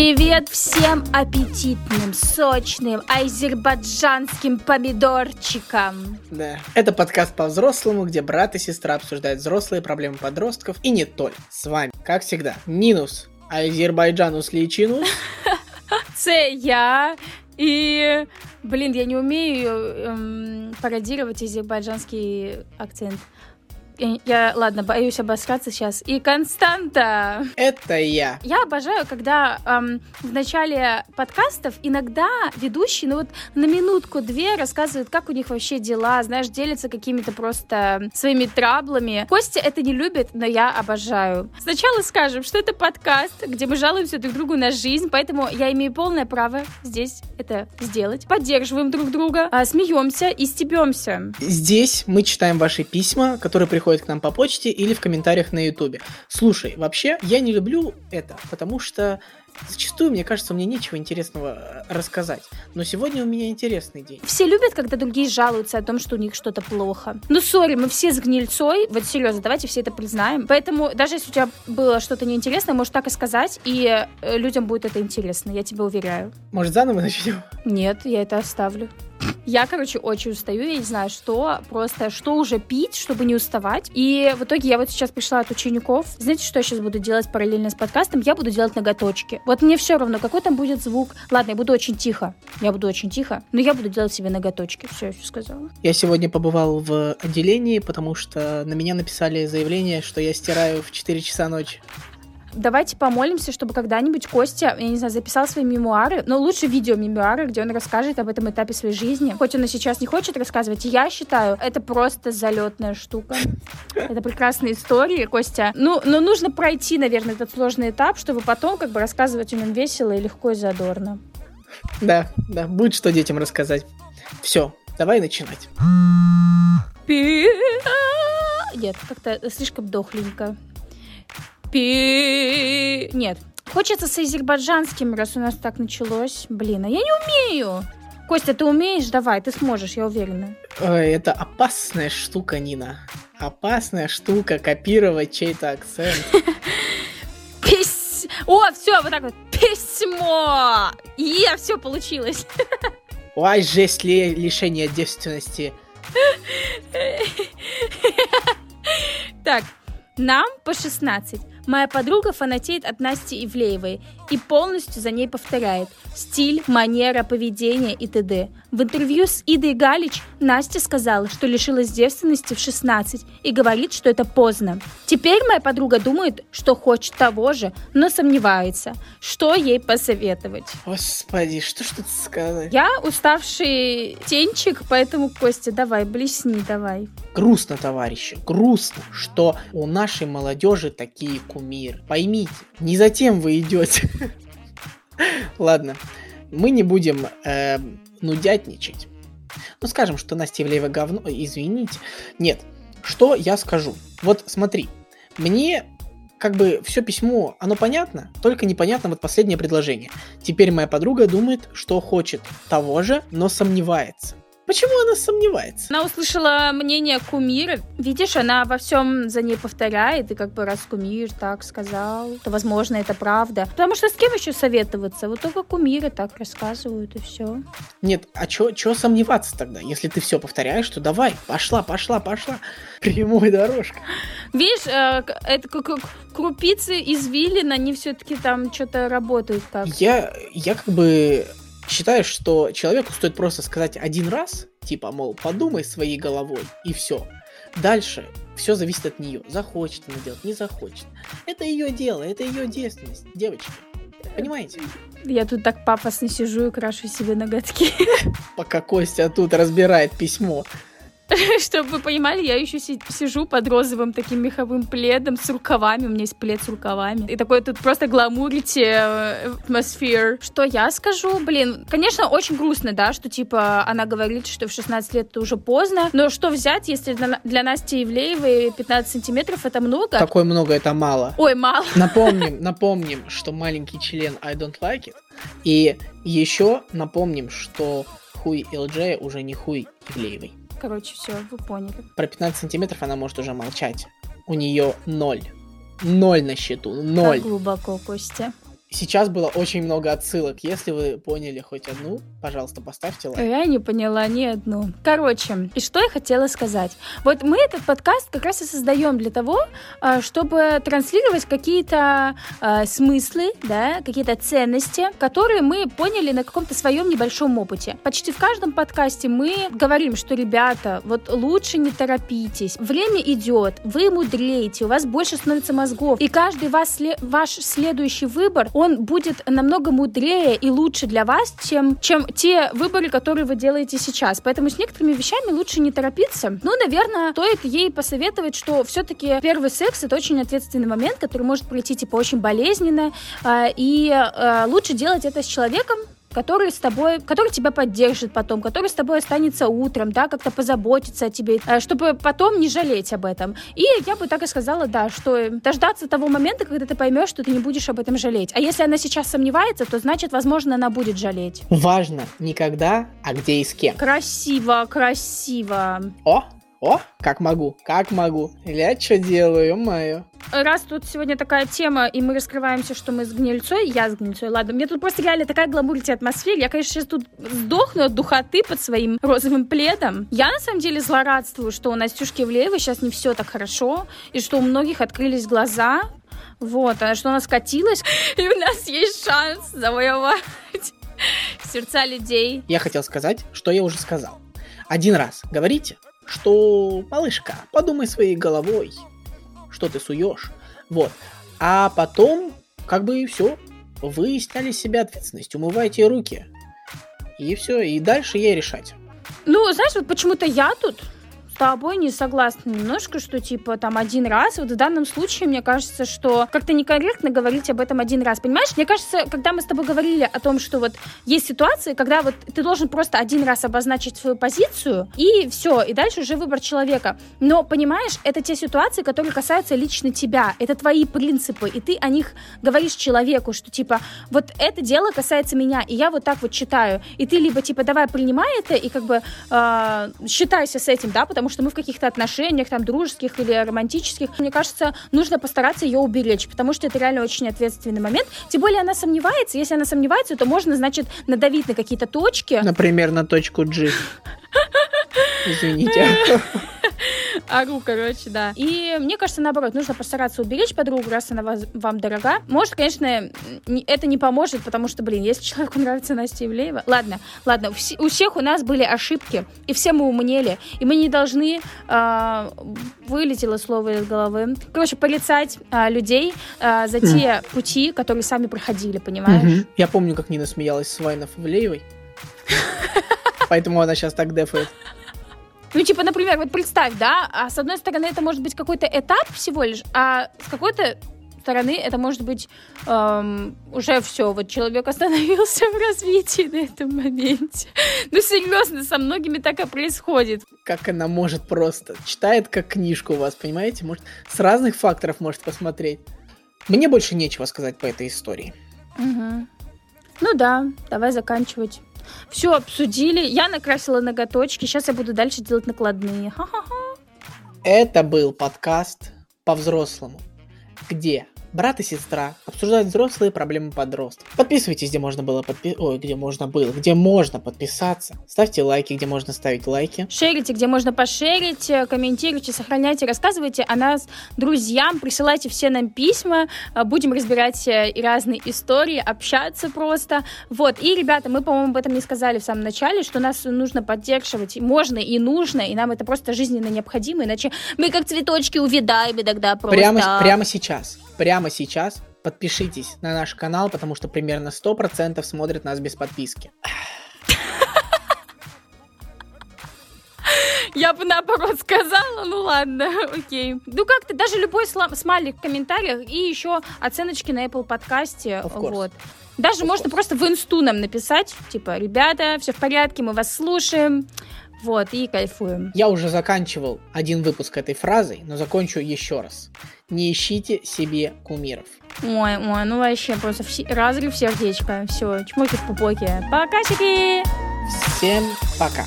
Привет всем аппетитным, сочным азербайджанским помидорчикам. Да. Это подкаст по-взрослому, где брат и сестра обсуждают взрослые проблемы подростков и не только. С вами, как всегда, Нинус, Азербайджанус Личинус. Це я. И, блин, я не умею эм, пародировать азербайджанский акцент. Я, я, ладно, боюсь обосраться сейчас. И Константа. Это я. Я обожаю, когда эм, в начале подкастов иногда ведущий, ну вот на минутку-две рассказывает, как у них вообще дела, знаешь, делятся какими-то просто своими траблами. Костя это не любит, но я обожаю. Сначала скажем, что это подкаст, где мы жалуемся друг другу на жизнь, поэтому я имею полное право здесь это сделать. Поддерживаем друг друга, а, смеемся и стебемся. Здесь мы читаем ваши письма, которые приходят приходит к нам по почте или в комментариях на ютубе. Слушай, вообще, я не люблю это, потому что Зачастую, мне кажется, мне нечего интересного э, рассказать. Но сегодня у меня интересный день. Все любят, когда другие жалуются о том, что у них что-то плохо. Ну, сори, мы все с гнильцой. Вот серьезно, давайте все это признаем. Поэтому даже если у тебя было что-то неинтересное, можешь так и сказать, и э, людям будет это интересно, я тебе уверяю. Может, заново начнем? Нет, я это оставлю. Я, короче, очень устаю, я не знаю, что, просто что уже пить, чтобы не уставать. И в итоге я вот сейчас пришла от учеников. Знаете, что я сейчас буду делать параллельно с подкастом? Я буду делать ноготочки. Вот мне все равно, какой там будет звук. Ладно, я буду очень тихо. Я буду очень тихо, но я буду делать себе ноготочки. Все, я все сказала. Я сегодня побывал в отделении, потому что на меня написали заявление, что я стираю в 4 часа ночи. Давайте помолимся, чтобы когда-нибудь Костя, я не знаю, записал свои мемуары, но лучше видео-мемуары, где он расскажет об этом этапе своей жизни. Хоть он и сейчас не хочет рассказывать, я считаю, это просто залетная штука. Это прекрасная история, Костя. Ну, но нужно пройти, наверное, этот сложный этап, чтобы потом как бы рассказывать о нем весело и легко и задорно. Да, да, будет что детям рассказать. Все, давай начинать. Нет, как-то слишком дохленько. Пи... Нет. Хочется с азербайджанским, раз у нас так началось. Блин, а я не умею. Костя, ты умеешь? Давай, ты сможешь, я уверена. Это опасная штука, Нина. Опасная штука копировать чей-то акцент. Пись... О, все, вот так вот. Письмо! И все получилось. Ой, жесть ли лишение девственности. Так, нам по 16. Моя подруга фанатеет от Насти Ивлеевой и полностью за ней повторяет стиль, манера, поведение и т.д. В интервью с Идой Галич Настя сказала, что лишилась девственности в 16 и говорит, что это поздно. Теперь моя подруга думает, что хочет того же, но сомневается, что ей посоветовать. Господи, что ж тут сказать? Я уставший тенчик, поэтому, Костя, давай, блесни, давай. Грустно, товарищи, грустно, что у нашей молодежи такие кумиры. Поймите, не затем вы идете. Ладно, мы не будем э, нудятничать. Ну, скажем, что Настя Ивлеева говно, извините. Нет, что я скажу? Вот смотри, мне как бы все письмо, оно понятно, только непонятно вот последнее предложение. Теперь моя подруга думает, что хочет того же, но сомневается. Почему она сомневается? Она услышала мнение кумира. Видишь, она во всем за ней повторяет, и как бы раз кумир так сказал, то, возможно, это правда. Потому что с кем еще советоваться? Вот только кумиры так рассказывают, и все. Нет, а чё, сомневаться тогда? Если ты все повторяешь, то давай, пошла, пошла, пошла. Прямой дорожка. Видишь, э, это как крупицы извилин, они все-таки там что-то работают как. Я, я как бы считаю, что человеку стоит просто сказать один раз, типа, мол, подумай своей головой, и все. Дальше все зависит от нее. Захочет она делать, не захочет. Это ее дело, это ее девственность, девочки. Понимаете? Я тут так пафосно сижу и крашу себе ноготки. Пока Костя тут разбирает письмо. Чтобы вы понимали, я еще сижу под розовым таким меховым пледом с рукавами. У меня есть плед с рукавами. И такой тут просто гламурите э, атмосфер. Что я скажу? Блин, конечно, очень грустно, да, что типа она говорит, что в 16 лет это уже поздно. Но что взять, если для Насти Ивлеевой 15 сантиметров это много? Такое много, это мало. Ой, мало. Напомним, напомним, что маленький член I don't like it. И еще напомним, что хуй ЛД уже не хуй Ивлеевой. Короче, все, вы поняли. Про 15 сантиметров она может уже молчать. У нее ноль. Ноль на счету. Ноль. Как глубоко, Костя. Сейчас было очень много отсылок. Если вы поняли хоть одну, пожалуйста, поставьте лайк. Я не поняла ни одну. Короче, и что я хотела сказать. Вот мы этот подкаст как раз и создаем для того, а, чтобы транслировать какие-то э, смыслы, да, какие-то ценности, которые мы поняли на каком-то своем небольшом опыте. Почти в каждом подкасте мы говорим, что, ребята, вот лучше не торопитесь. Время идет, вы мудреете, у вас больше становится мозгов. И каждый вас, ваш следующий выбор, он будет намного мудрее и лучше для вас, чем, чем те выборы, которые вы делаете сейчас. Поэтому с некоторыми вещами лучше не торопиться. Ну, наверное, стоит ей посоветовать, что все-таки первый секс — это очень ответственный момент, который может пройти, типа, очень болезненно, э, и э, лучше делать это с человеком, который с тобой, который тебя поддержит потом, который с тобой останется утром, да, как-то позаботится о тебе, э, чтобы потом не жалеть об этом. И я бы так и сказала, да, что дождаться того момента, когда ты поймешь, что ты не будешь об этом жалеть. А если она сейчас сомневается, то значит, возможно, она будет жалеть. Важно никогда, а где и с кем. Красиво, красиво. О, о, как могу, как могу. Я что делаю, мое. Раз тут сегодня такая тема, и мы раскрываемся, что мы с гнильцой, я с гнильцой, ладно, мне тут просто реально такая гламурите атмосфера, я, конечно, сейчас тут сдохну от духоты под своим розовым пледом. Я, на самом деле, злорадствую, что у Настюшки Ивлеевой сейчас не все так хорошо, и что у многих открылись глаза, вот, а что она скатилась, и у нас есть шанс завоевать сердца людей. Я хотел сказать, что я уже сказал. Один раз говорите, что, малышка, подумай своей головой, что ты суешь. Вот. А потом, как бы и все. Вы сняли с себя ответственность, умывайте руки. И все, и дальше ей решать. Ну, знаешь, вот почему-то я тут тобой не согласна немножко, что типа там один раз. Вот в данном случае мне кажется, что как-то некорректно говорить об этом один раз. Понимаешь? Мне кажется, когда мы с тобой говорили о том, что вот есть ситуации, когда вот ты должен просто один раз обозначить свою позицию, и все, и дальше уже выбор человека. Но, понимаешь, это те ситуации, которые касаются лично тебя. Это твои принципы, и ты о них говоришь человеку, что типа вот это дело касается меня, и я вот так вот читаю. И ты либо типа давай принимай это и как бы э, считайся с этим, да, потому что мы в каких-то отношениях, там, дружеских или романтических, мне кажется, нужно постараться ее уберечь, потому что это реально очень ответственный момент. Тем более она сомневается. Если она сомневается, то можно, значит, надавить на какие-то точки. Например, на точку G. Извините. Ору, короче, да. И мне кажется, наоборот, нужно постараться уберечь подругу, раз она вас, вам дорога. Может, конечно, это не поможет, потому что, блин, если человеку нравится Настя Ивлеева... Ладно, ладно, у всех у нас были ошибки, и все мы умнели, и мы не должны... Э, вылетело слово из головы. Короче, порицать э, людей э, за те пути, которые сами проходили, понимаешь? Я помню, как Нина смеялась с Вайнов Ивлеевой. Поэтому она сейчас так дефает. Ну, типа, например, вот представь, да, а с одной стороны это может быть какой-то этап всего лишь, а с какой-то стороны это может быть эм, уже все, вот человек остановился в развитии на этом моменте. Ну, серьезно, со многими так и происходит. Как она может просто, читает как книжку у вас, понимаете? Может, с разных факторов может посмотреть. Мне больше нечего сказать по этой истории. Угу. Ну да, давай заканчивать. Все обсудили. Я накрасила ноготочки. Сейчас я буду дальше делать накладные. Ха-ха-ха. Это был подкаст по-взрослому, где брат и сестра обсуждают взрослые проблемы подростков. Подписывайтесь, где можно было подпи... Ой, где можно было, где можно подписаться. Ставьте лайки, где можно ставить лайки. Шерите, где можно пошерить, э, комментируйте, сохраняйте, рассказывайте о нас друзьям, присылайте все нам письма, э, будем разбирать э, и разные истории, общаться просто. Вот, и, ребята, мы, по-моему, об этом не сказали в самом начале, что нас нужно поддерживать, можно и нужно, и нам это просто жизненно необходимо, иначе мы как цветочки увядаем и тогда просто... Прямо, прямо сейчас прямо сейчас подпишитесь на наш канал, потому что примерно 100% смотрят нас без подписки. Я бы наоборот сказала, ну ладно, окей. Ну как-то даже любой смайлик в комментариях и еще оценочки на Apple подкасте. Вот. Даже можно просто в инсту нам написать, типа, ребята, все в порядке, мы вас слушаем. Вот, и кайфуем. Я уже заканчивал один выпуск этой фразой, но закончу еще раз. Не ищите себе кумиров. Ой, ой, ну вообще просто вси- разрыв сердечка. Все, чмоки в пупоке. Пока, сики! Всем пока!